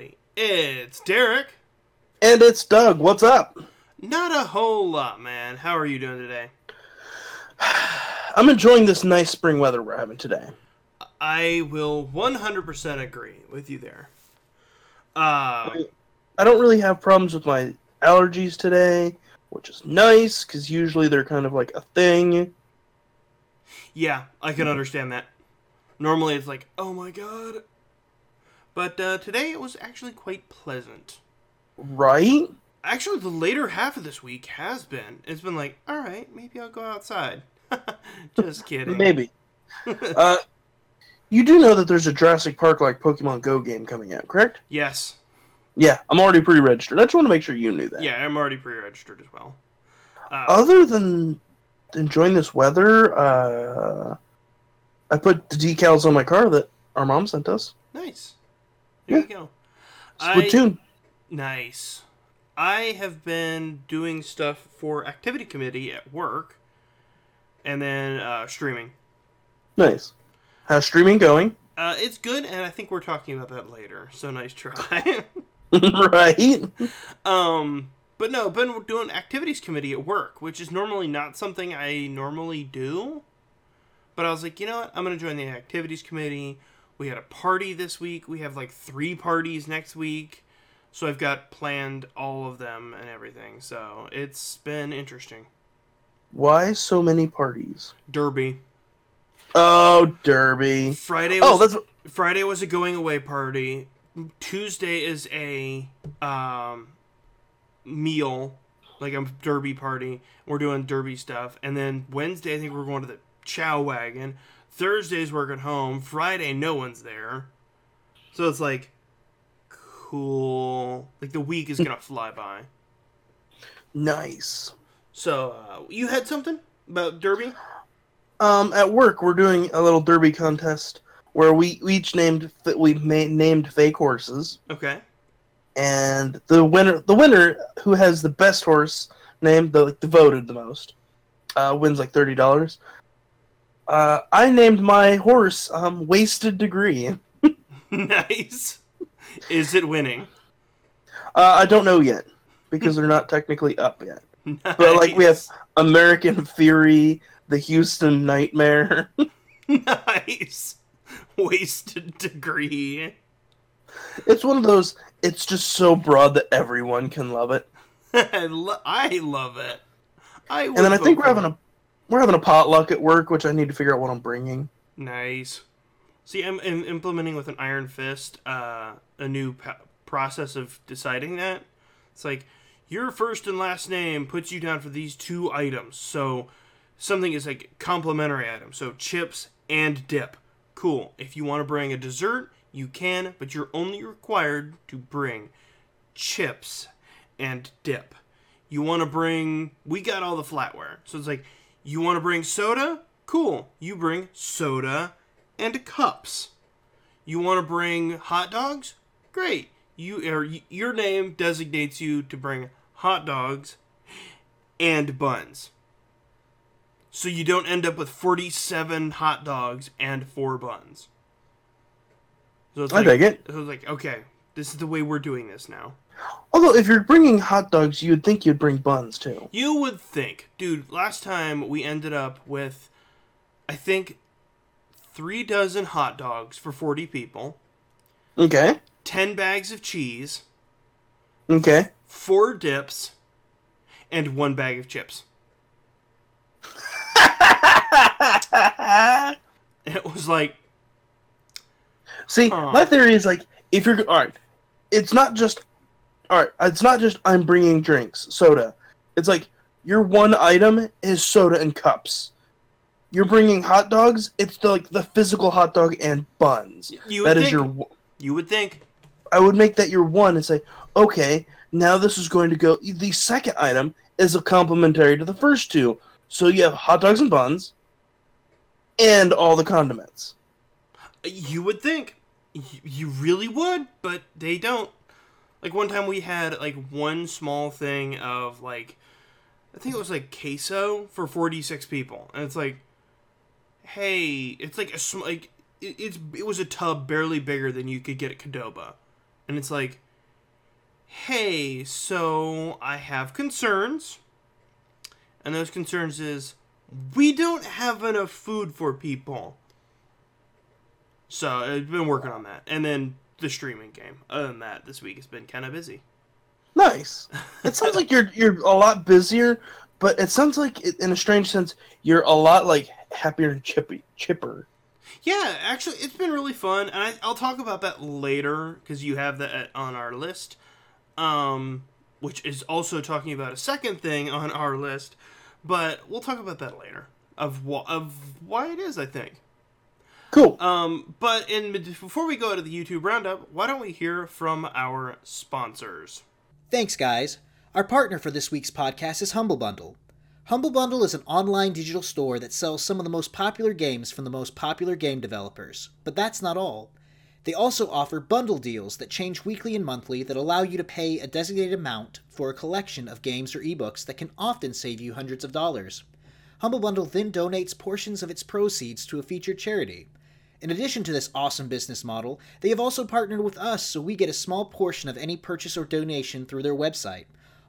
What's going on, everybody? It's Derek. And it's Doug. What's up? Not a whole lot, man. How are you doing today? I'm enjoying this nice spring weather we're having today. I will 100% agree with you there. Uh, I don't really have problems with my allergies today, which is nice because usually they're kind of like a thing. yeah, I can understand that. Normally it's like, oh my god. But uh, today it was actually quite pleasant. Right? Actually, the later half of this week has been. It's been like, all right, maybe I'll go outside. Just kidding. Maybe. uh, you do know that there's a Jurassic Park like Pokemon Go game coming out, correct? Yes. Yeah, I'm already pre registered. I just want to make sure you knew that. Yeah, I'm already pre-registered as well. Uh, Other than enjoying this weather, uh, I put the decals on my car that our mom sent us. nice. There Yeah. you go. I- Splatoon. Nice. I have been doing stuff for activity committee at work, and then uh, streaming. Nice. How's streaming going? Uh, it's good, and I think we're talking about that later. So nice try. right? um, but no, been doing activities committee at work, which is normally not something I normally do. But I was like, you know what? I'm gonna join the activities committee. We had a party this week. We have like three parties next week. So I've got planned all of them and everything. So it's been interesting. Why so many parties? Derby. Oh, Derby. Friday was Oh, that's Friday was a going away party. Tuesday is a um, meal, like a derby party. We're doing derby stuff, and then Wednesday I think we're going to the Chow Wagon. Thursday's work at home. Friday no one's there, so it's like cool. Like the week is gonna fly by. nice. So uh, you had something about derby? Um, at work we're doing a little Derby contest where we, we each named we named fake horses, Okay. and the winner the winner who has the best horse named the like, the voted the most uh, wins like thirty dollars. Uh, I named my horse um, Wasted Degree. nice. Is it winning? Uh, I don't know yet because they're not technically up yet. But like we have American Fury, the Houston Nightmare. nice. Wasted degree. it's one of those. It's just so broad that everyone can love it. I, lo- I love it. I And then I think we're having a we're having a potluck at work, which I need to figure out what I'm bringing. nice. See, I'm, I'm implementing with an iron fist uh, a new process of deciding that. It's like your first and last name puts you down for these two items. So something is like complimentary item. So chips and dip. Cool. If you want to bring a dessert, you can, but you're only required to bring chips and dip. You want to bring, we got all the flatware. So it's like, you want to bring soda? Cool. You bring soda and cups. You want to bring hot dogs? Great. You or your name designates you to bring hot dogs and buns. So you don't end up with 47 hot dogs and 4 buns. So it's I like, dig it. So it's like, okay, this is the way we're doing this now. Although if you're bringing hot dogs, you'd think you'd bring buns too. You would think, dude, last time we ended up with, I think, three dozen hot dogs for 40 people, Okay. 10 bags of cheese, Okay. four dips, and one bag of chips. It was like, See, Huh. my theory is like if you're all right, it's not just all right. It's not just I'm bringing drinks, soda. It's like your one item is soda and cups. You're bringing hot dogs. It's the, like the physical hot dog and buns. you would That is think, your. you would think, I would make that your one and say, okay, now this is going to go. The second item is a complementary to the first two. So you have hot dogs and buns, and all the condiments. you would think, you really would, but they don't. Like one time we had like one small thing of like, I think it was like queso for 46 people. And it's like, hey, it's like a sm- like it, it's it was a tub barely bigger than you could get at Qdoba, and it's like, hey, so I have concerns, and those concerns is we don't have enough food for people. So I've been working on that, and then the streaming game. Other than that, this week has been kind of busy. Nice. It sounds like you're you're a lot busier, but it sounds like, in a strange sense, you're a lot like happier and chippy, chipper. Yeah, actually, it's been really fun, and I, I'll talk about that later because you have that on our list, um, which is also talking about a second thing on our list, but we'll talk about that later of wh- of why it is. I think. Cool. Um, but in before we go to the YouTube roundup, why don't we hear from our sponsors? Thanks, guys. Our partner for this week's podcast is Humble Bundle. Humble Bundle is an online digital store that sells some of the most popular games from the most popular game developers. But that's not all. They also offer bundle deals that change weekly and monthly that allow you to pay a designated amount for a collection of games or ebooks that can often save you hundreds of dollars. Humble Bundle then donates portions of its proceeds to a featured charity. In addition to this awesome business model, they have also partnered with us so we get a small portion of any purchase or donation through their website.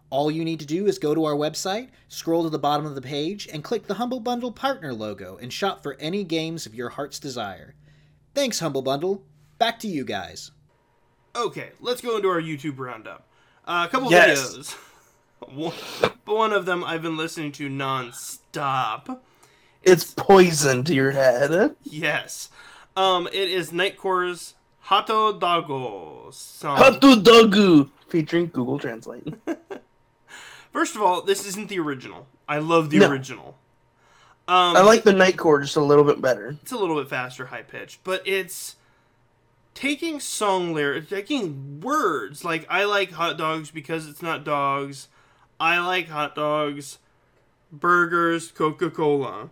All you need to do is go to our website, scroll to the bottom of the page, and click the Humble Bundle partner logo and shop for any games of your heart's desire. Thanks, Humble Bundle. Back to you guys. Okay, let's go into our YouTube roundup. Uh, a couple Yes. videos. One one of them I've been listening to non-stop. It's poison to your head. Yes. Um, it is Nightcore's Hotto Dogu song. Hotto Dogu featuring Google Translate. First of all, this isn't the original. I love the No. original. Um, I like the Nightcore just a little bit better. it's a little bit faster, high pitched, but it's taking song lyrics, taking words like I like hot dogs because it's not dogs. I like hot dogs, burgers, Coca Cola,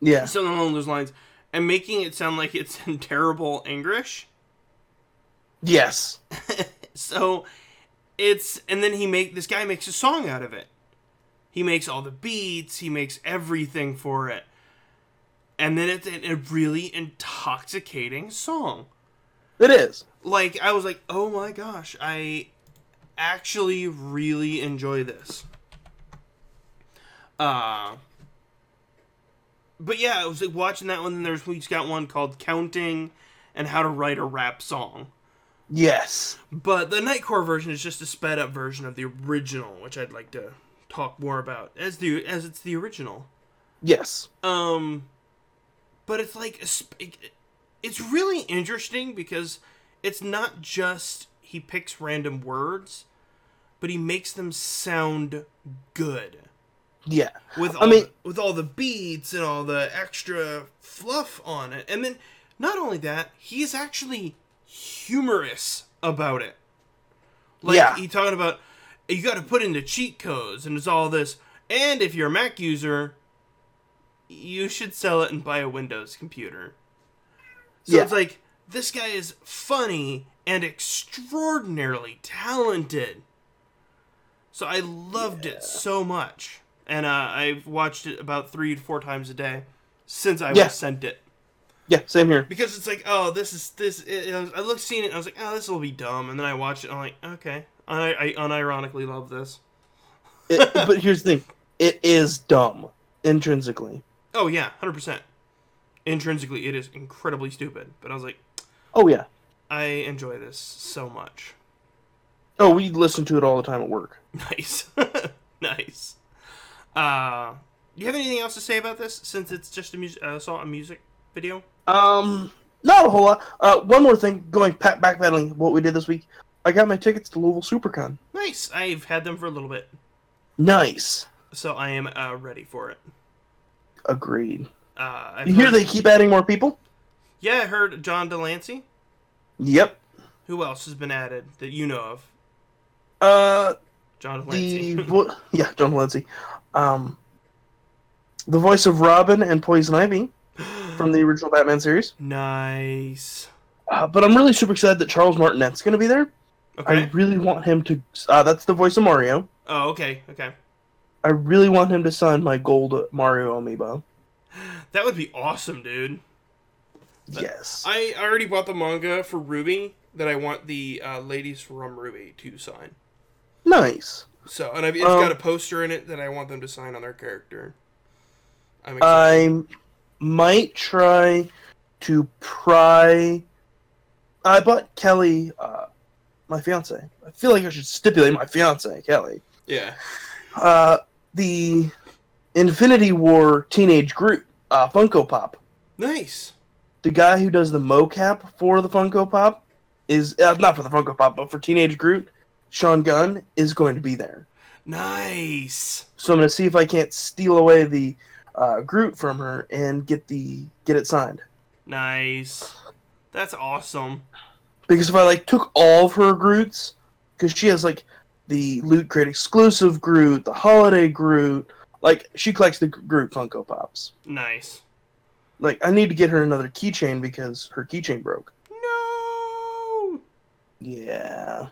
Yeah. something along those lines, and making it sound like it's in terrible English. Yes. So it's and then he make this guy makes a song out of it. He makes all the beats, he makes everything for it. And then it's a really intoxicating song. It is. Like I was like, "Oh my gosh, I actually really enjoy this." Uh But yeah, I was like watching that one and there's he's got one called Counting and How to Write a Rap Song. Yes. But the Nightcore version is just a sped up version of the original, which I'd like to talk more about as the as it's the original. Yes. Um, but it's like a sp- it- it's really interesting because it's not just he picks random words, but he makes them sound good Yeah. with I all mean- the, with all the beats and all the extra fluff on it. And then not only that, he's actually humorous about it. Like Yeah. he talking about you got to put in the cheat codes and it's all this. And if you're a Mac user, you should sell it and buy a Windows computer. So Yeah. it's like this guy is funny and extraordinarily talented. So I loved it so much, and uh, I've watched it about three to four times a day since I Yeah. was sent it. Yeah. Same here. Because it's like, oh, this is this. It, it was- I looked, seen it, and I was like, oh, this will be dumb, and then I watched it, and I'm like, okay, I, I unironically love this. It, but here's the thing. It is dumb intrinsically. Oh yeah, hundred percent. Intrinsically, it is incredibly stupid, but I was like, Oh yeah. I enjoy this so much. Oh, we listen to it all the time at work. Nice, nice. Uh, do you have anything else to say about this? Since it's just a music, uh, saw a music video. Um, not a whole lot. Uh, one more thing. Going back backpedaling what we did this week. I got my tickets to Louisville SuperCon. Nice. I've had them for a little bit, Nice. so I am uh, ready for it. Agreed. Uh, I've You hear they keep adding more people? Yeah, I heard John de Lancie. Yep. Who else has been added that you know of? Uh, John de Lancie. vo- yeah, John Lindsay. Um, the voice of Robin and Poison Ivy from the original Batman series. nice. Uh, but I'm really super excited that Charles Martinet's going to be there. Okay. I really want him to. Uh, that's the voice of Mario. Oh, okay. Okay. I really want him to sign my gold Mario amiibo. That would be awesome, dude. Yes. I already bought the manga for RWBY that I want the uh, ladies from RWBY to sign. nice. So, and I've, it's Um, got a poster in it that I want them to sign on their character. I'm. I might try to pry. I bought Kelly, uh, my fiance. I feel like I should stipulate my fiance, Kelly. yeah. Uh, the Infinity War Teenage Groot uh, Funko Pop. Nice. The guy who does the mocap for the Funko Pop is uh, not for the Funko Pop, but for Teenage Groot. Sean Gunn is going to be there. Nice. So I'm gonna see if I can't steal away the uh, Groot from her and get the get it signed. Nice. That's awesome. Because if I like took all of her Groots, because she has like the Loot Crate exclusive Groot, the Holiday Groot, like she collects the Groot Funko Pops. Nice. Like I need to get her another keychain because her keychain broke. No. Yeah.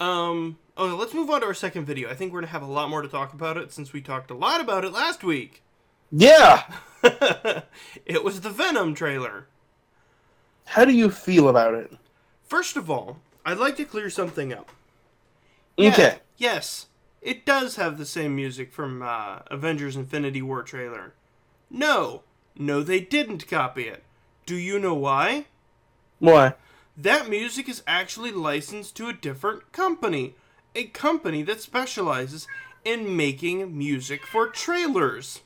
Um. Oh, let's move on to our second video. I think we're gonna have a lot more to talk about it since we talked a lot about it last week. Yeah. it was the Venom trailer. How do you feel about it? First of all, I'd like to clear something up. Yeah, Okay. Yes, it does have the same music from uh, Avengers Infinity War trailer. No, no, they didn't copy it. Do you know why? Why? That music is actually licensed to a different company. A company that specializes in making music for trailers.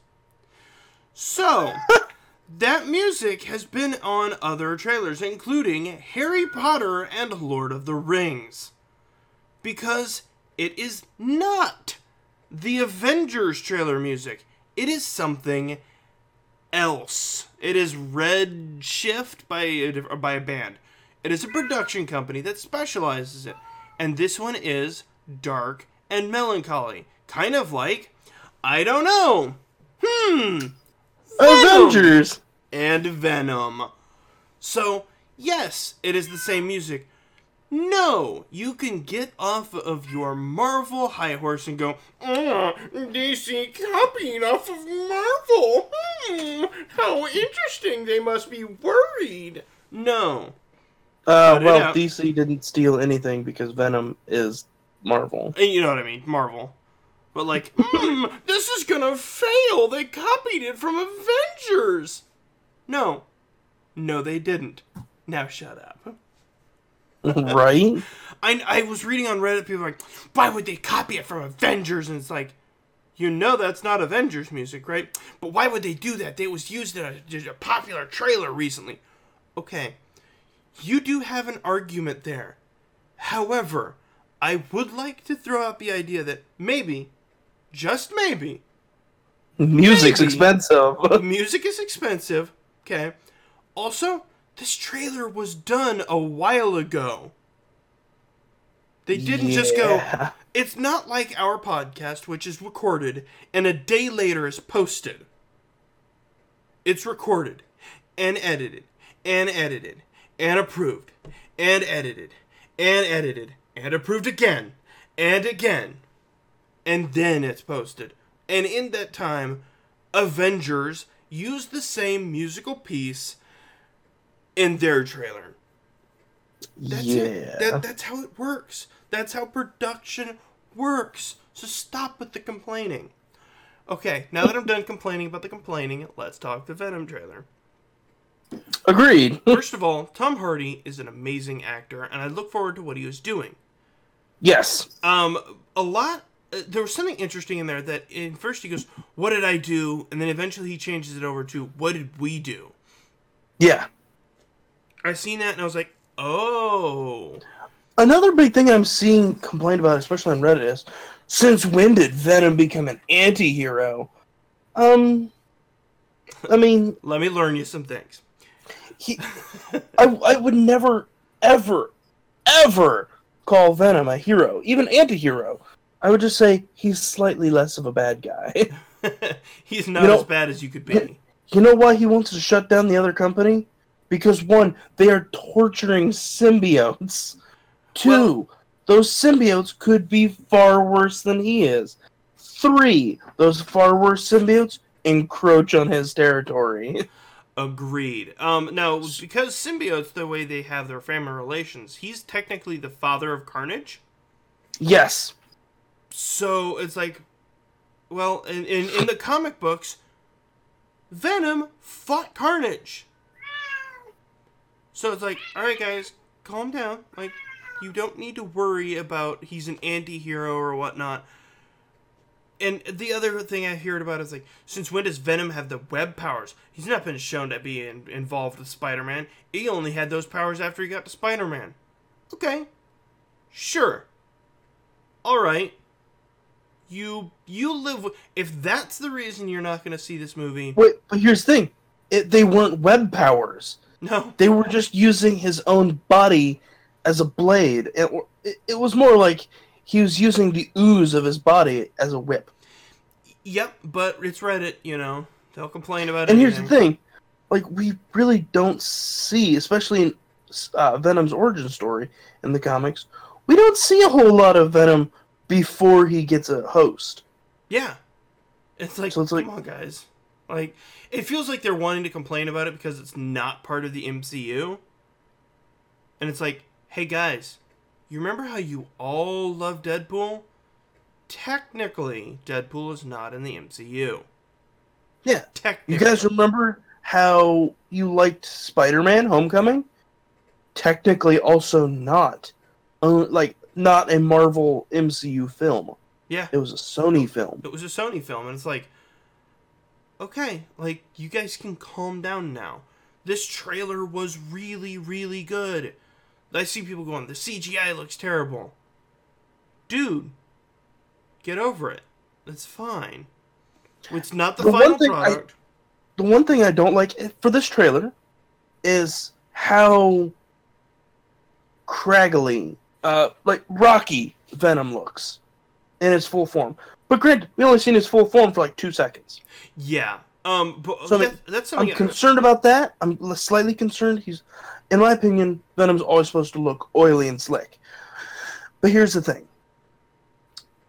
So, that music has been on other trailers, including Harry Potter and Lord of the Rings. Because it is not the Avengers trailer music, it is something else. It is Red Shift by a, by a band. It is a production company that specializes it. And this one is dark and melancholy. Kind of like, I don't know. Hmm. Venom Avengers. and Venom. So, yes, it is the same music. No, you can get off of your Marvel high horse and go, "Ah, DC copying off of Marvel. Hmm, how interesting. They must be worried. No. Uh, well. DC didn't steal anything because Venom is Marvel. And you know what I mean, Marvel. But like, hmm, this is gonna fail. They copied it from Avengers. No. No, they didn't. Now shut up. right? I, I was reading on Reddit, people were like, why would they copy it from Avengers? And it's like, you know that's not Avengers music, right? But why would they do that? It was used in a, a popular trailer recently. Okay, you do have an argument there. However, I would like to throw out the idea that maybe, just maybe, Music's Maybe. expensive. music is expensive. Okay. Also, this trailer was done a while ago. They didn't just go. It's not like our podcast, which is recorded and a day later is posted. It's recorded and edited and edited and approved and edited and edited and approved again and again. And then it's posted. And in that time, Avengers used the same musical piece in their trailer. That's yeah. it. That, that's how it works. That's how production works. So stop with the complaining. Okay, now that I'm done complaining about the complaining, let's talk the Venom trailer. Agreed. First of all, Tom Hardy is an amazing actor, and I look forward to what he is doing. yes. Um, a lot. Uh, there was something interesting in there that in first he goes, "What did I do?" and then eventually he changes it over to, "What did we do?" Yeah. I seen that and I was like, "Oh, Another big thing I'm seeing complained about, especially on Reddit, is since when did Venom become an anti-hero? Um, I mean, let me learn you some things." He, I, I would never, ever, ever call Venom a hero, even anti-hero. I would just say he's slightly less of a bad guy. He's not You know- as bad as you could be. you know why he wants to shut down the other company? Because one, they are torturing symbiotes. Two, those symbiotes could be far worse than he is. Three, those far worse symbiotes encroach on his territory. Agreed. Um, now, because symbiotes, the way they have their family relations, he's technically the father of Carnage. Yes. So it's like, well, in, in, in the comic books, Venom fought Carnage. So it's like, all right, guys, calm down. Like, you don't need to worry about he's an anti-hero or whatnot. And the other thing I heard about is like, since when does Venom have the web powers? He's not been shown to be in, involved with Spider-Man. He only had those powers after he got to Spider-Man. Okay, sure. All right. You you live with if that's the reason you're not going to see this movie. Wait, but here's the thing. It, they weren't web powers. No. They were just using his own body as a blade. It, it, it was more like he was using the ooze of his body as a whip. Yep, but it's Reddit, you know. They'll complain about it. And anything. here's the thing, like we really don't see, especially in uh, Venom's origin story in the comics, we don't see a whole lot of Venom before he gets a host. Yeah. It's like, So it's like- come on, guys. Like, it feels like they're wanting to complain about it because it's not part of the MCU. And it's like, hey, guys, you remember how you all love Deadpool? Technically, Deadpool is not in the MCU. Yeah, Technically. you guys remember how you liked Spider-Man: Homecoming? Technically, also not, uh, like not a Marvel MCU film. Yeah. It was a Sony film. It was a Sony film, and it's like, okay, like you guys can calm down now. This trailer was really, really good. I see people going, the CGI looks terrible. Dude, get over it. It's fine. It's not the, The one final thing I- product. the one thing I don't like for this trailer is how craggly, uh, like Rocky Venom looks in its full form. But granted, we only seen his full form for like two seconds. yeah. Um, but So, that, that's I'm something. concerned about that. I'm slightly concerned. He's, in my opinion, Venom's always supposed to look oily and slick. But here's the thing.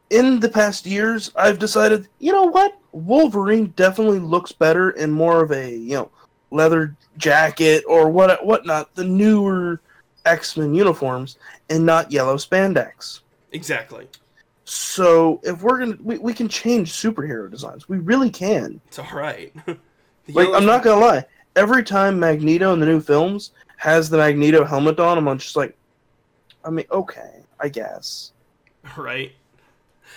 In the past years, I've decided, you know what? Wolverine definitely looks better in more of a, you know, leather jacket or what whatnot, the newer X-Men uniforms, and not yellow spandex. exactly. So if we're gonna, we, we can change superhero designs. We really can. It's all right. Like I'm not gonna lie, every time Magneto in the new films has the Magneto helmet on, I'm just like, I mean, okay, I guess, right.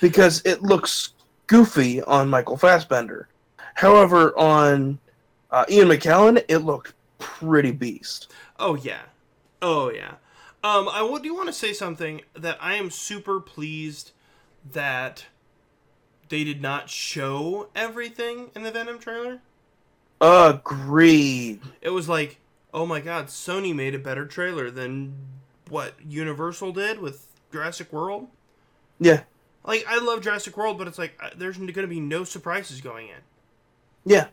because it looks goofy on Michael Fassbender. However, on uh, Ian McKellen, it looked pretty beast. Oh yeah, oh yeah. Um, I do want to say something that I am super pleased that they did not show everything in the Venom trailer. Agreed. It was like, oh my god, Sony made a better trailer than what Universal did with Jurassic World. Yeah, Like I love Jurassic World, but it's like uh, there's going to be no surprises going in. yeah.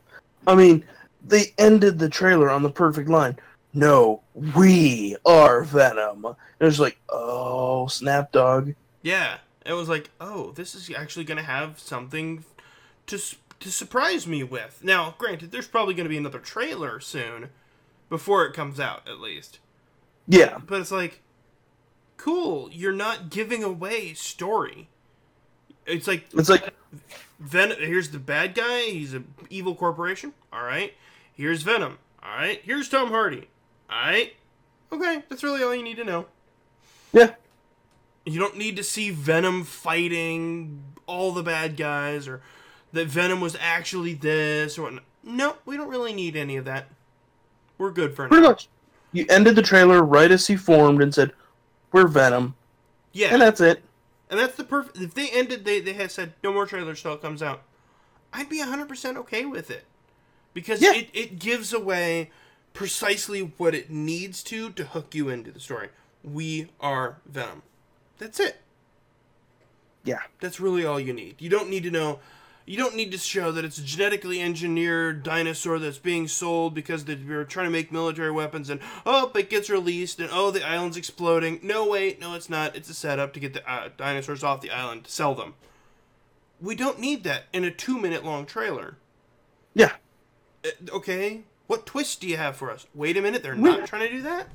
I mean, they ended the trailer on the perfect line. No, we are Venom. It was like, oh, snap dog. Yeah, it was like, oh, this is actually going to have something to to surprise me with. Now, granted, there's probably going to be another trailer soon before it comes out, at least. Yeah, But it's like, cool, you're not giving away story. It's like it's like Ven. Here's the bad guy. He's an evil corporation. All right. Here's Venom. All right. Here's Tom Hardy. All right. Okay, that's really all you need to know. yeah. You don't need to see Venom fighting all the bad guys or that Venom was actually this or whatnot. No, we don't really need any of that. We're good for Pretty now. much. You ended the trailer right as he formed and said, "We're Venom," Yeah, and that's it. and that's the perfect. If they ended, they they had said no more trailers till it comes out. I'd be hundred percent okay with it because Yeah. it it gives away precisely what it needs to to hook you into the story. We are Venom. That's it. Yeah, That's really all you need. You don't need to know. You don't need to show that it's a genetically engineered dinosaur that's being sold because they're trying to make military weapons and oh, it gets released and oh, the island's exploding. No, wait, no, it's not. It's a setup to get the uh, dinosaurs off the island to sell them. We don't need that in a two-minute long trailer. yeah. Uh, okay, What twist do you have for us? Wait a minute, they're We- not trying to do that?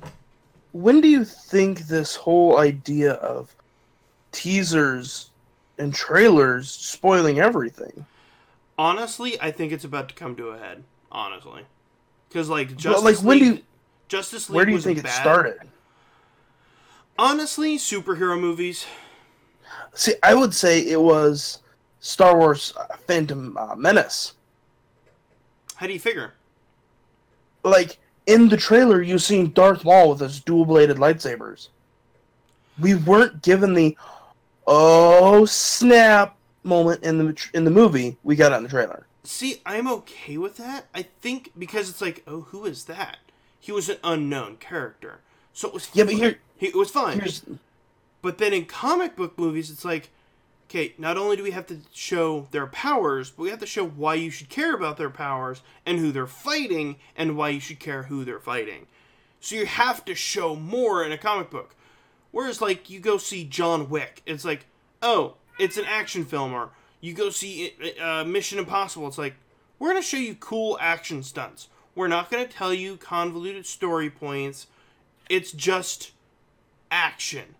When do you think this whole idea of teasers and trailers spoiling everything? Honestly, I think it's about to come to a head. Honestly, because like But, Justice like, when do League, you- Justice League Where do you think it started? Honestly, superhero movies. See, I would say it was Star Wars uh, Phantom uh, Menace. How do you figure? Like in the trailer, you seen Darth Maul with his dual-bladed lightsabers. We weren't given the oh snap moment in the in the movie. We got on the trailer. See, I'm okay with that. I think because it's like, oh, who is that? He was an unknown character, so it was Yeah, but here, he, it was fine. But then in comic book movies, it's like, okay, not only do we have to show their powers, but we have to show why you should care about their powers and who they're fighting and why you should care who they're fighting. So you have to show more in a comic book. Whereas, like, you go see John Wick, it's like, oh, it's an action film, or you go see uh, Mission Impossible, it's like, we're to show you cool action stunts. We're not to tell you convoluted story points. It's just action.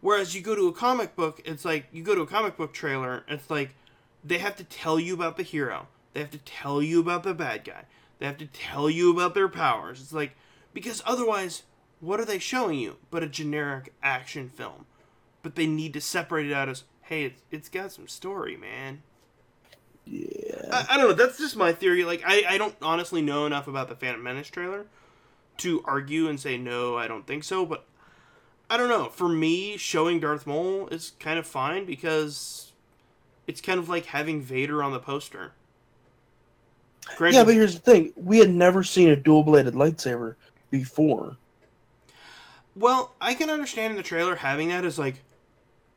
Whereas you go to a comic book, it's like you go to a comic book trailer, it's like they have to tell you about the hero. They have to tell you about the bad guy. They have to tell you about their powers. It's like because otherwise, what are they showing you but a generic action film? But they need to separate it out as, hey, it's, it's got some story, man. yeah. I, I don't know. That's just my theory. Like, I, I don't honestly know enough about the Phantom Menace trailer to argue and say no, I don't think so. But I don't know. For me, showing Darth Maul is kind of fine because it's kind of like having Vader on the poster. Granted, Yeah, but here's the thing: we had never seen a dual-bladed lightsaber before. Well, I can understand in the trailer having that as like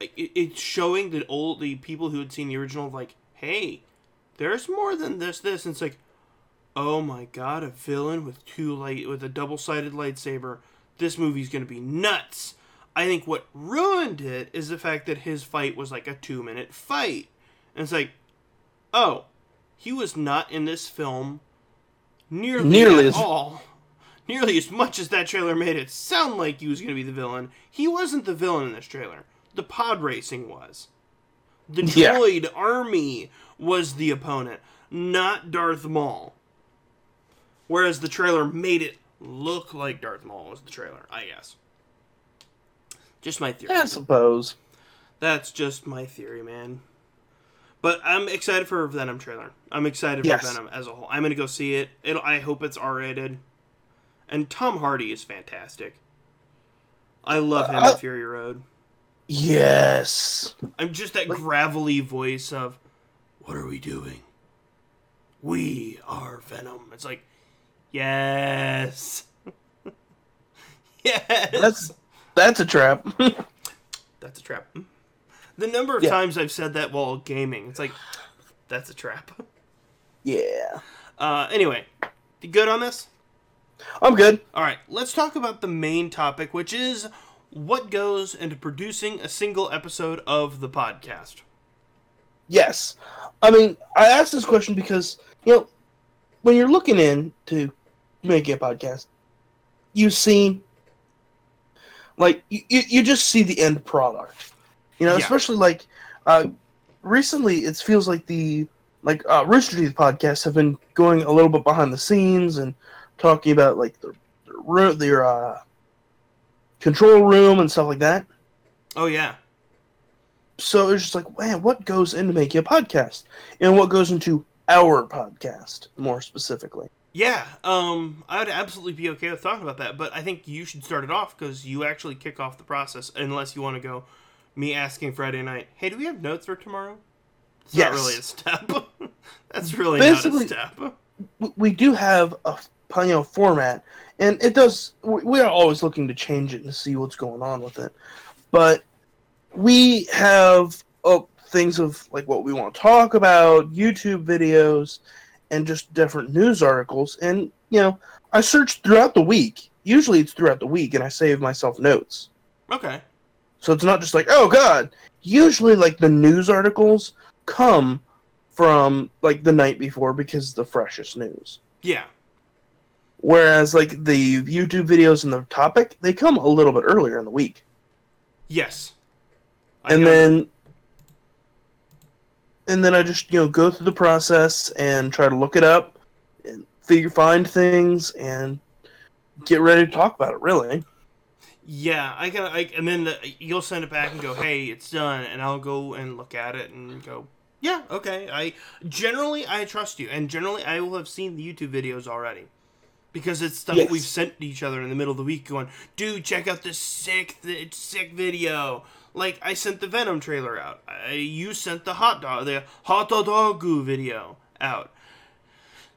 it, it's showing the old the people who had seen the original like, hey, there's more than this. This and it's like, oh my god, a villain with two light with a double sided lightsaber. This movie's gonna be nuts. I think what ruined it is the fact that his fight was like a two minute fight, and it's like, oh, he was not in this film nearly, Nearly at as- all nearly as much as that trailer made it sound like he was going to be the villain, he wasn't the villain in this trailer. The pod racing was. The Yeah. droid army was the opponent, not Darth Maul. Whereas the trailer made it look like Darth Maul was the trailer, I guess. Just my theory. I suppose. That's just my theory, man. But I'm excited for a Venom trailer. I'm excited Yes. for Venom as a whole. I'm gonna go see it. It'll, I hope it's R-rated. And Tom Hardy is fantastic. I love him Uh, in Fury Road. Yes. I'm just that like- gravelly voice of, "What are we doing? We are Venom." It's like, yes, yes. That's that's a trap. That's a trap. The number of Yeah. times I've said that while gaming, it's like, that's a trap. yeah. Uh, anyway, you good on this? I'm good. All right, let's talk about the main topic, which is what goes into producing a single episode of the podcast. Yes. I mean, I asked this question because, you know, when you're looking in to make a podcast, you see, like, you, you just see the end product. You know, Yeah. especially like, uh, recently it feels like the, like, uh, Rooster Teeth podcasts have been going a little bit behind the scenes and talking about, like, their, their, room, their uh, control room and stuff like that. Oh yeah, so it's just like, man, what goes into making a podcast, and what goes into our podcast more specifically? yeah. Um, I would absolutely be okay with talking about that, but I think you should start it off because you actually kick off the process. Unless you want to go, me asking Friday night, hey, do we have notes for tomorrow? It's not really a step. That's really Basically- not a step. We do have a know format, and it does. we- are always looking to change it and see what's going on with it, but we have uh, things of like what we want to talk about, YouTube videos, and just different news articles. And you know, I search throughout the week. Usually, it's throughout the week, and I save myself notes. Okay. So it's not just like, oh god. Usually like the news articles come from like the night before because the freshest news. Yeah. Whereas like the YouTube videos and the topic, they come a little bit earlier in the week. Yes. I and then and then I just you know go through the process and try to look it up and figure find things and get ready to talk about it. Really, Yeah, I got. I, and then the, you'll send it back and go, "Hey, it's done," and I'll go and look at it and go, "Yeah, okay." I generally I trust you, and generally I will have seen the YouTube videos already because it's stuff Yes. we've sent to each other in the middle of the week, going, "Dude, check out this sick, th- sick video." Like I sent the Venom trailer out. I, you sent the hot dog, the hot dog video out.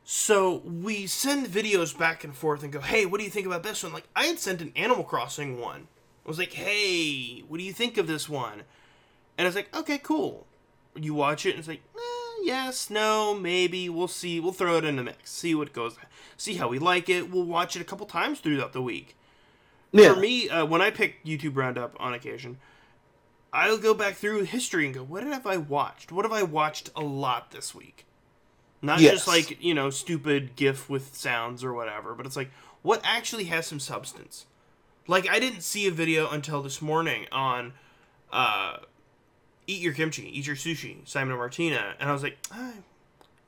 So we send videos back and forth and go, hey, what do you think about this one? Like, I had sent an Animal Crossing one. I was like, hey, what do you think of this one? And I was like, okay, cool. You watch it and it's like, eh, yes, no, maybe, we'll see. We'll throw it in the mix, see what goes, see how we like it. We'll watch it a couple times throughout the week. yeah, For me, uh, when I pick YouTube Roundup on occasion, I'll go back through history and go, what have I watched? What have I watched a lot this week? Not Yes. just like, you know, stupid GIF with sounds or whatever, but it's like, what actually has some substance? Like, I didn't see a video until this morning on uh, Eat Your Kimchi, Eat Your Sushi, Simon and Martina, and I was like, ah,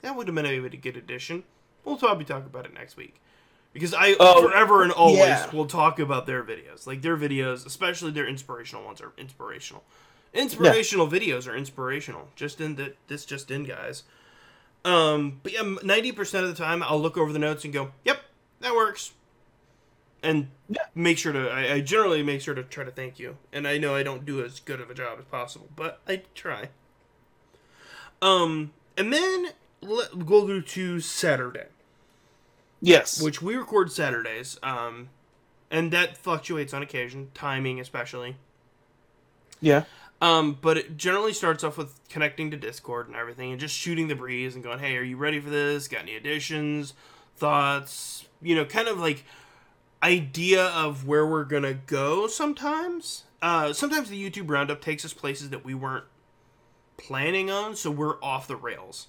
that would have been a good addition. We'll probably talk about it next week. Because I Oh, forever and always yeah. will talk about their videos. Like their videos, especially their inspirational ones, are inspirational. Inspirational videos are inspirational. Just in that this just in, guys. Um, but yeah, ninety percent of the time, I'll look over the notes and go, "Yep, that works," and Yeah. make sure to. I, I generally make sure to try to thank you, and I know I don't do as good of a job as possible, but I try. Um, and then let, we'll go to Saturday yes, which we record Saturdays, um, and that fluctuates on occasion, timing especially. yeah, Um, but it generally starts off with connecting to Discord and everything, and just shooting the breeze and going, "Hey, are you ready for this? Got any additions, thoughts? You know, kind of like idea of where we're gonna go. Sometimes, uh, sometimes the YouTube roundup takes us places that we weren't planning on, so we're off the rails.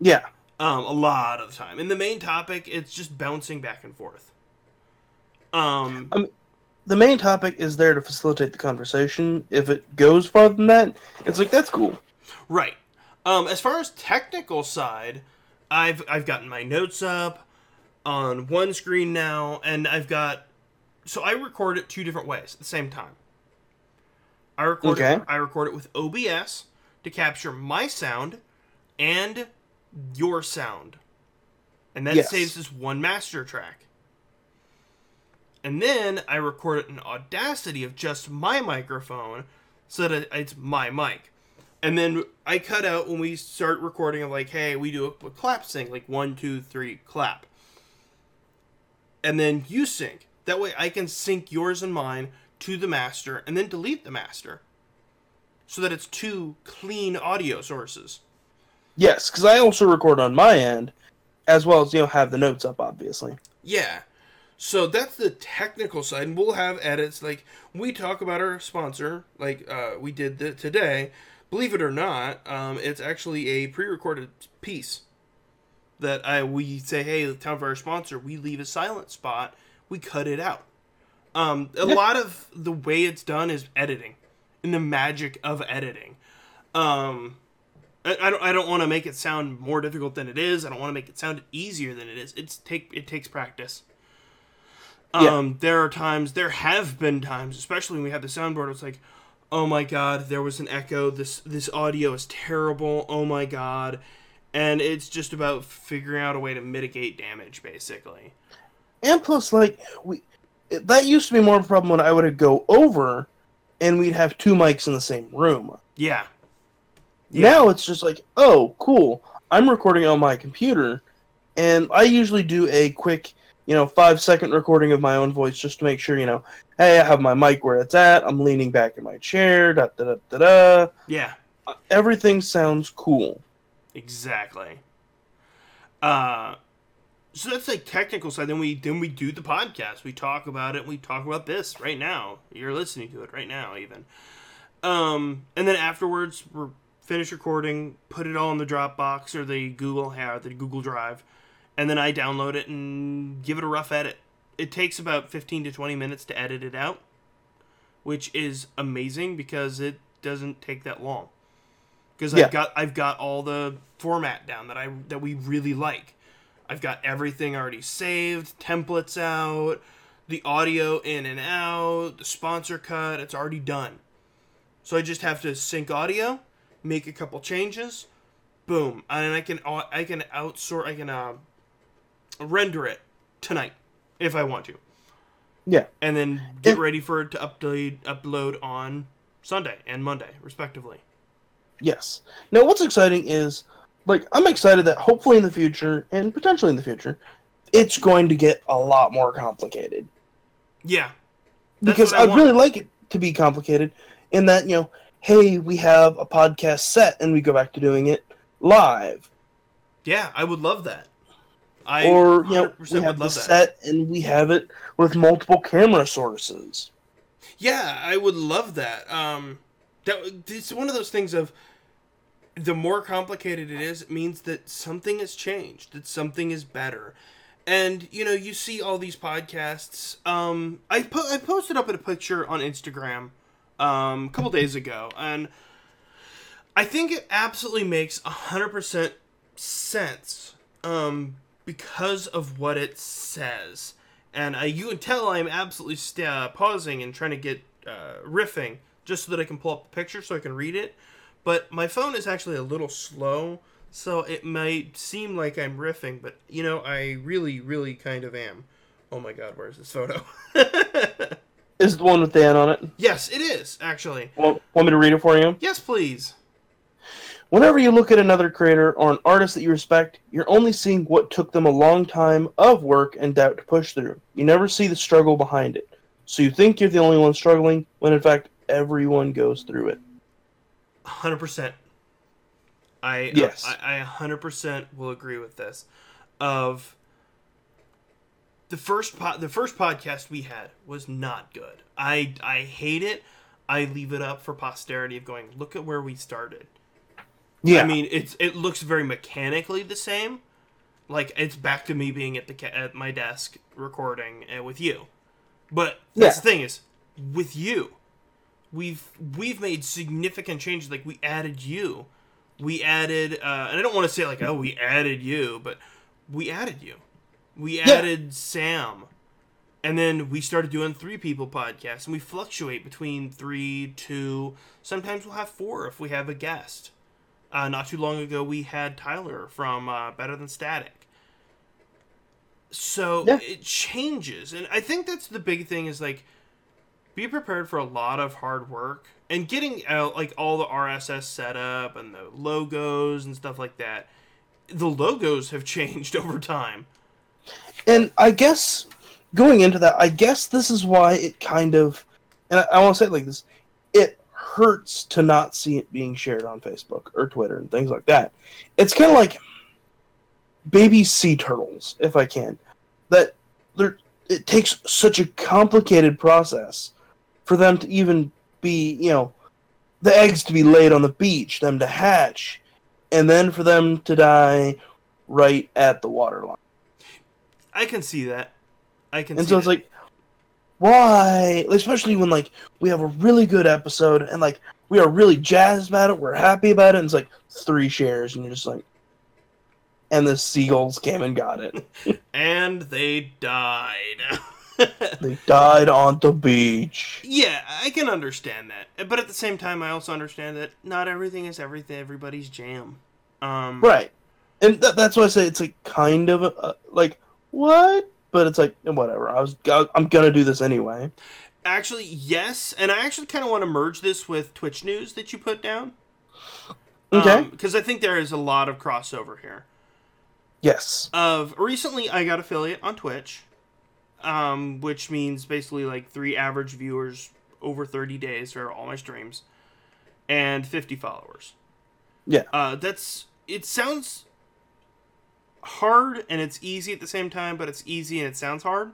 yeah, Um, a lot of the time. In the main topic, it's just bouncing back and forth. Um, the main topic is there to facilitate the conversation. If it goes farther than that, it's like that's cool. right. Um, as far as technical side, I've I've gotten my notes up on one screen now, and I've got so I record it two different ways at the same time. I record Okay. it, I record it with OBS to capture my sound and your sound. And that Yes. saves as one master track. And then I record it in Audacity of just my microphone so that it's my mic. And then I cut out when we start recording of like, hey, we do a, a clap sync, like one, two, three, clap. And then you sync. That way I can sync yours and mine to the master and then delete the master. So that it's two clean audio sources. Yes, because I also record on my end, as well as you know have the notes up, obviously. Yeah. So that's the technical side, and we'll have edits. Like we talk about our sponsor, like uh, we did the, today. Believe it or not, um, it's actually a pre-recorded piece that I we say, hey, time for our sponsor. We leave a silent spot. We cut it out. Um, a lot of the way it's done is editing, and the magic of editing. Um, I, I don't, I don't want to make it sound more difficult than it is. I don't want to make it sound easier than it is. It's take it takes practice. Yeah. Um, there are times, there have been times, especially when we have the soundboard. It's like, oh my god, there was an echo. This this audio is terrible. Oh my god, and it's just about figuring out a way to mitigate damage, basically. And plus, like we, it- that used to be more of a problem when I would go over, and we'd have two mics in the same room. Yeah. Yeah. Now it's just like, oh, cool. I'm recording on my computer, and I usually do a quick, you know, five second recording of my own voice just to make sure, you know, hey, I have my mic where it's at. I'm leaning back in my chair. Da da da da da. Yeah. Uh, everything sounds cool. Exactly. Uh so that's like technical side. Then we then we do the podcast. We talk about it. We talk about this right now. You're listening to it right now, even. Um, and then afterwards, we're finish recording, put it all in the Dropbox or the Google have the Google Drive, and then I download it and give it a rough edit. It takes about 15 to 20 minutes to edit it out, which is amazing because it doesn't take that long. Because Yeah. I've got I've got all the format down that I that we really like. I've got everything already saved, templates out, the audio in and out, the sponsor cut, it's already done. So I just have to sync audio, make a couple changes, boom, and I can I can outsource I can uh, render it tonight if I want to, Yeah. and then get ready for it to upload upload on Sunday and Monday respectively. Yes. Now, what's exciting is, like, I'm excited that hopefully in the future, and potentially in the future, it's going to get a lot more complicated. Yeah, because I I'd really like it to be complicated in that, you know, hey, we have a podcast set and we go back to doing it live. yeah, I would love that. I or, you know, we have the set and we have it with multiple camera sources. Yeah, I would love that. Um, that it's one of those things of the more complicated it is, it means that something has changed, that something is better. And you know, you see all these podcasts. Um, I po- I posted up a picture on Instagram um, a couple days ago, and I think it absolutely makes hundred percent sense um, because of what it says. And uh, you can tell I'm absolutely st- uh, pausing and trying to get uh, riffing just so that I can pull up the picture so I can read it. But my phone is actually a little slow, so it might seem like I'm riffing, but you know, I really, really kind of am. Oh my god, where's this photo? Is the one with Dan on it? yes, it is, actually. Want, want me to read it for you? Yes, please. Whenever you look at another creator or an artist that you respect, you're only seeing what took them a long time of work and doubt to push through. You never see the struggle behind it. So you think you're the only one struggling, when in fact everyone goes through it. Hundred percent. I Yes. I hundred percent will agree with this. Of the first po- the first podcast we had was not good. I I hate it. I leave it up for posterity of going. Look at where we started. Yeah. I mean, it's it looks very mechanically the same. Like it's back to me being at the ca- at my desk recording uh, with you. But that's the thing is, with you, we've we've made significant changes. Like we added you, we added, uh, and I don't want to say like oh we added you, but we added you. We added Sam, and then we started doing three people podcasts, and we fluctuate between three, two. Sometimes we'll have four if we have a guest. Uh, not too long ago, we had Tyler from uh, Better Than Static. So Yeah. it changes, and I think that's the big thing is like be prepared for a lot of hard work and getting out like all the RSS setup and the logos and stuff like that. The logos have changed over time. and I guess going into that, I guess this is why it kind of, and I, I want to say it like this, it hurts to not see it being shared on Facebook or Twitter and things like that. It's kind of like baby sea turtles, if I can. That there, it takes such a complicated process for them to even be, you know, the eggs to be laid on the beach, them to hatch, and then for them to die right at the waterline. I can see that. I can And see so it's that. like, why? Especially when like we have a really good episode and like we are really jazzed about it, we're happy about it, and it's like three shares, and you're just like, and the seagulls came and got it. and they died. they died on the beach. yeah, I can understand that. But at the same time I also understand that not everything is everything everybody's jam. Um Right, and th- that's why I say it's like kind of uh, like what, but it's like whatever. I was I'm gonna do this anyway. Actually, yes, and I actually kind of want to merge this with Twitch news that you put down. Okay. Because I think there is a lot of crossover here. yes. Of recently, I got affiliate on Twitch, um, which means basically like three average viewers over thirty days for all my streams, and fifty followers. Yeah. Uh, that's it. Sounds hard and it's easy at the same time, but it's easy and it sounds hard.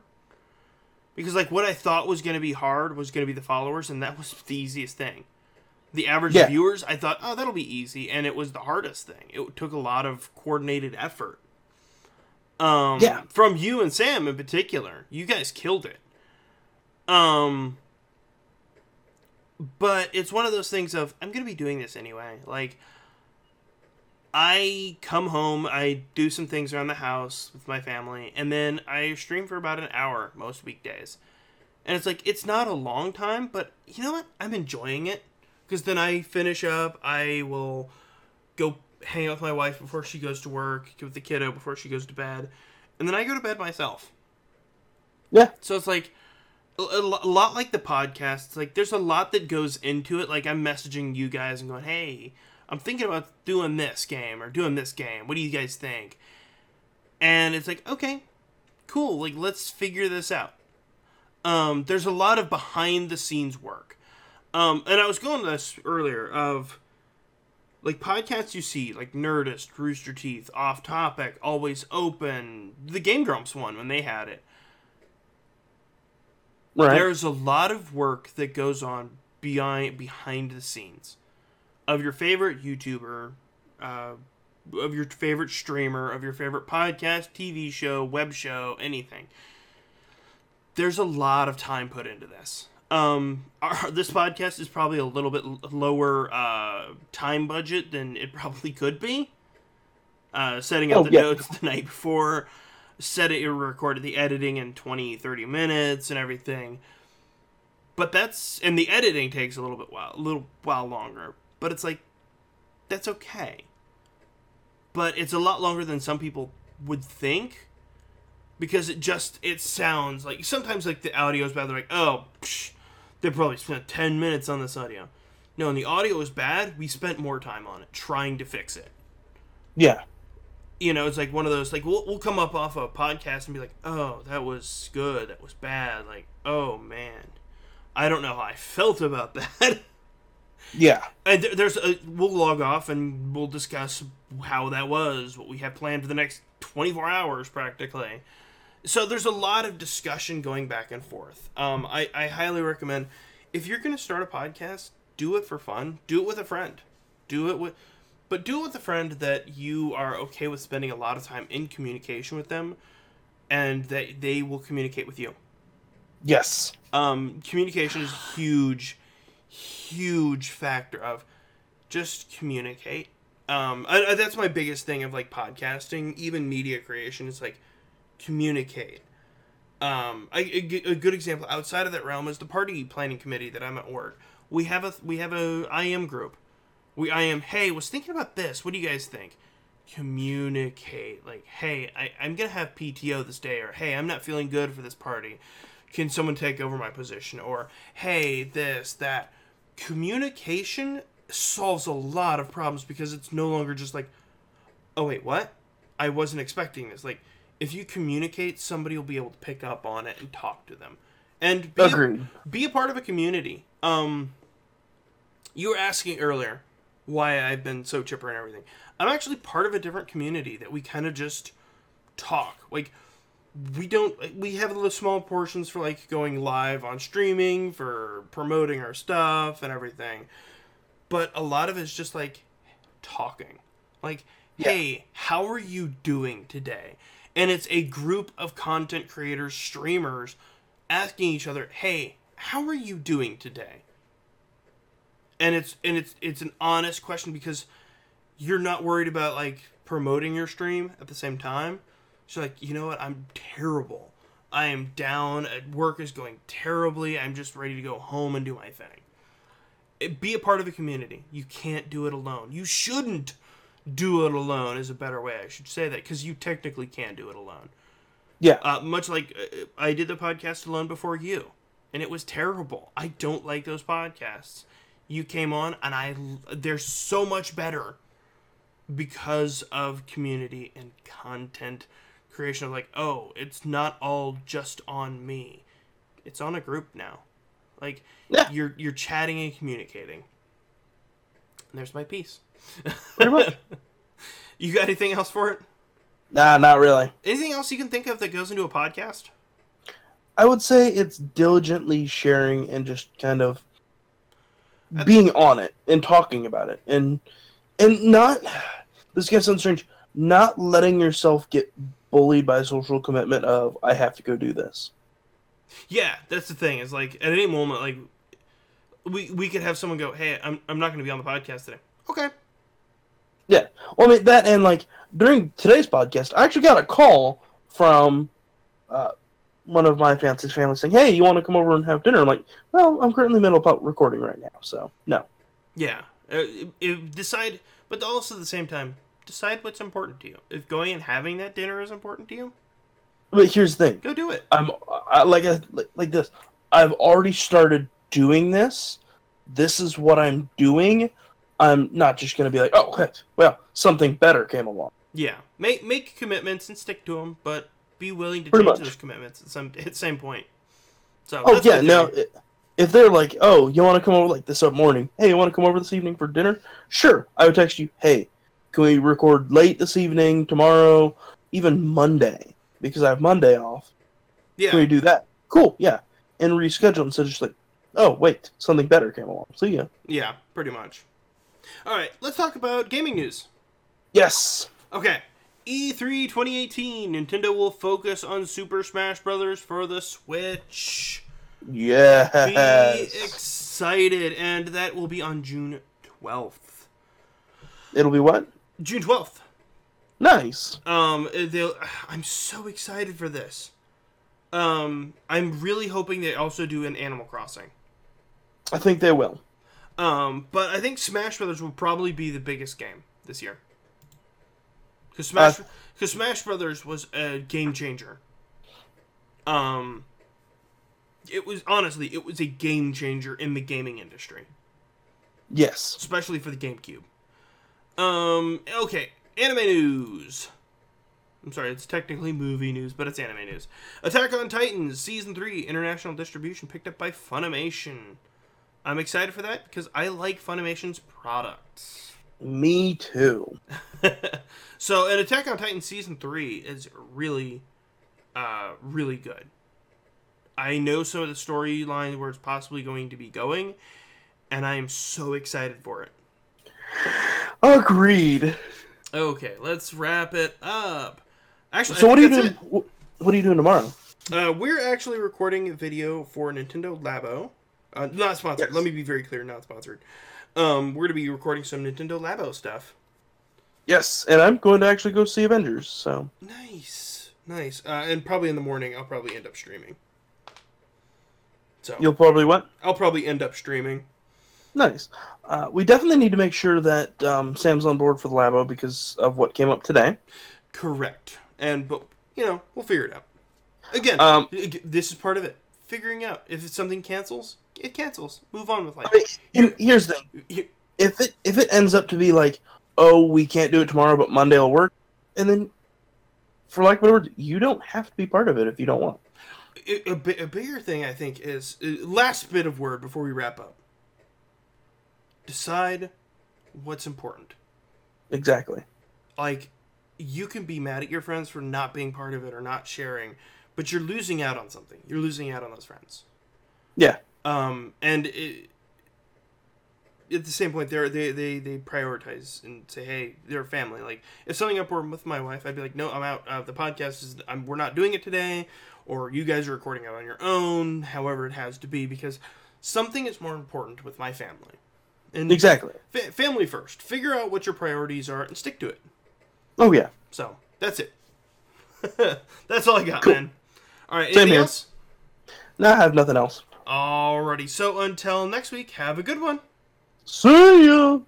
Because like what I thought was going to be hard was going to be the followers, and that was the easiest thing. The average Yeah. viewers, I thought, oh, that'll be easy, and it was the hardest thing. It took a lot of coordinated effort. Um, Yeah. From you and Sam in particular, you guys killed it. Um, but it's one of those things of I'm gonna be doing this anyway. Like, I come home, I do some things around the house with my family, and then I stream for about an hour most weekdays. And it's like it's not a long time, but you know what? I'm enjoying it because then I finish up. I will go hang out with my wife before she goes to work, get with the kiddo before she goes to bed, and then I go to bed myself. Yeah. So it's like a, a a lot like the podcast. It's like there's a lot that goes into it. Like I'm messaging you guys and going, "Hey, I'm thinking about doing this game or doing this game. What do you guys think?" And it's like, "Okay, cool. Like let's figure this out." Um, there's a lot of behind the scenes work. Um, and I was going to this earlier of like podcasts you see, like Nerdist, Rooster Teeth, Off Topic, Always Open, the Game Grumps one when they had it. Right. There's a lot of work that goes on behind behind the scenes of your favorite YouTuber, uh, of your favorite streamer, of your favorite podcast, TV show, web show, anything. There's a lot of time put into this. Um, our, this podcast is probably a little bit lower uh, time budget than it probably could be. Uh, setting up Oh, the yeah. notes the night before, set it, recorded the editing in 20, 30 minutes and everything. But that's and the editing takes a little bit while a little while longer. But it's like that's okay. But it's a lot longer than some people would think because it just it sounds like sometimes like the audio is bad. They're like, oh, psh, they probably spent ten minutes on this audio. No, and the audio was bad. We spent more time on it trying to fix it. yeah. You know, it's like one of those like we'll we'll come up off a podcast and be like, oh, that was good, that was bad. Like, oh man, I don't know how I felt about that. Yeah. And there- there's a we'll log off and we'll discuss how that was, what we have planned for the next 24 hours practically. So there's a lot of discussion going back and forth. Um, I, I highly recommend if you're going to start a podcast, do it for fun. Do it with a friend. Do it with, but do it with a friend that you are okay with spending a lot of time in communication with them, and that they will communicate with you Yes. um, communication is a huge, huge factor of just communicate. Um, I, I- that's my biggest thing of like podcasting, even media creation. It's like communicate. Um, I, a, a good example outside of that realm is the party planning committee that I'm at work. We have a we have a IM group. We I am hey was thinking about this. What do you guys think? Communicate like hey I, I'm gonna have PTO this day or hey I'm not feeling good for this party can someone take over my position or hey this that communication solves a lot of problems because it's no longer just like oh wait what i wasn't expecting this like if you communicate somebody will be able to pick up on it and talk to them. And be a, be a part of a community. Um you were asking earlier why i've been so chipper and everything. I'm actually part of a different community that we kind of just talk. Like we don't we have the small portions for like going live on streaming for promoting our stuff and everything. But a lot of it's just like talking. Like Yeah. hey how are you doing today and it's a group of content creators streamers asking each other hey how are you doing today and it's and it's it's an honest question because you're not worried about like promoting your stream at the same time She's like, you know what? I'm terrible. I am down. At work is going terribly. I'm just ready to go home and do my thing. Be a part of a community. You can't do it alone. You shouldn't do it alone. Is a better way. I should say that because you technically can do it alone. Yeah. Uh, much like uh, I did the podcast alone before you, and it was terrible. I don't like those podcasts. You came on, and I they're so much better because of community and content creation of like oh it's not all just on me it's on a group now like Yeah. you're you're chatting and communicating and there's my piece Pretty much. you got anything else for it nah, not really. anything else you can think of that goes into a podcast I would say it's diligently sharing and just kind of being on it and talking about it and and not this gets sound strange not letting yourself get bullied by social commitment of I have to go do this. Yeah, that's the thing. Is like at any moment, like we we could have someone go, "Hey, I'm I'm not going to be on the podcast today." Okay. Yeah. Well, I mean that, and like during today's podcast, I actually got a call from uh, one of my fiance's family saying, "Hey, you want to come over and have dinner?" I'm like, "Well, I'm currently in the middle of recording right now, so no." Yeah. Uh, decide, but also at the same time, decide what's important to you. If going and having that dinner is important to you, But here's the thing: go do it. I'm I, like a, like, like this. I've already started doing this. This is what I'm doing. I'm not just gonna be like, "Oh, well, something better came along." Yeah. Make make commitments and stick to them, but be willing to Pretty change much. those commitments at some at same point. So. Oh yeah, my no. If they're like, "Oh, you want to come over like this up morning? Hey, you want to come over this evening for dinner?" Sure. I would text you, "Hey, can we record late this evening, tomorrow, even Monday? Because I have Monday off. Yeah. Can we do that?" Cool. Yeah. And reschedule instead of just like, "Oh, wait, something better came along." See ya. Yeah. Pretty much. All right. Let's talk about gaming news. Yes. Okay. E E3 2018. Nintendo will focus on Super Smash Bros. for the Switch. Be excited, and that will be on June 12th. It'll be what? June 12th. Nice. Um, they'll. I'm so excited for this. Um, I'm really hoping they also do an Animal Crossing. I think they will. Um, but I think Smash Brothers will probably be the biggest game this year. Because Smash, Uh, because Smash Brothers was a game changer. Um, it was honestly, it was a game changer in the gaming industry, Yes. especially for the GameCube. Um, okay, anime news. I'm sorry, it's technically movie news, but it's anime news. Attack on Titans season three international distribution picked up by Funimation. I'm excited for that because I like Funimation's products. Me too. so, an Attack on Titan season three is really, uh, really good. I know some of the storyline where it's possibly going to be going, and I am so excited for it. Agreed. Okay, let's wrap it up. Actually, So what are you doing? wh- What are you doing tomorrow? Uh, we're actually recording a video for Nintendo Labo. Uh, not sponsored. Yes. Let me be very clear, not sponsored. Um, we're gonna be recording some Nintendo Labo stuff. Yes, and I'm going to actually go see Avengers. So Nice, nice. Uh, and probably in the morning, I'll probably end up streaming. So you'll probably what? I'll probably end up streaming. Nice. Uh, we definitely need to make sure that um, Sam's on board for the Labo because of what came up today. Correct. And but you know we'll figure it out. Again, Um, this is part of it. Figuring out if it's something cancels, it cancels. Move on with life. I mean, here- here's the if it if it ends up to be like, oh, we can't do it tomorrow, but Monday will work, and then, for lack of a word, you don't have to be part of it if you don't want. a, a bigger thing I think is uh, last bit of word before we wrap up. Decide what's important. Exactly. Like you can be mad at your friends for not being part of it or not sharing, but you're losing out on something. You're losing out on those friends. Yeah. Um, and it, at the same point, they're, they they they prioritize and say, "Hey, they're family." Like if something up were with my wife, I'd be like, "No, I'm out. Uh, the podcast is I'm, we're not doing it today, or you guys are recording it on your own. However, it has to be because something is more important with my family." And Exactly. fa- family first. Figure out what your priorities are and stick to it. Oh yeah. So that's it. that's all I got, Cool. man. All right. Same Anything here. else? No, I have nothing else. Alrighty. So until next week, have a good one. See ya.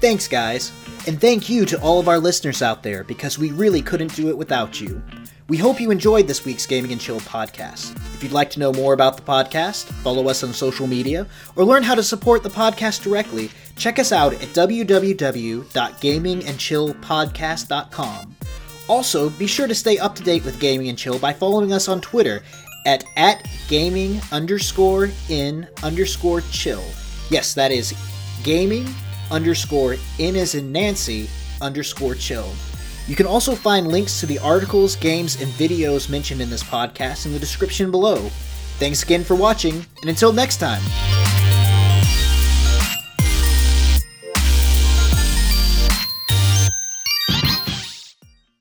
Thanks, guys. And thank you to all of our listeners out there because we really couldn't do it without you. We hope you enjoyed this week's Gaming and Chill podcast. If you'd like to know more about the podcast, follow us on social media, or learn how to support the podcast directly, check us out at www.gamingandchillpodcast.com. Also, be sure to stay up to date with Gaming and Chill by following us on Twitter at, at gaming underscore in underscore chill. Yes, that is gaming underscore in as in Nancy underscore chill. You can also find links to the articles, games, and videos mentioned in this podcast in the description below. Thanks again for watching, and until next time.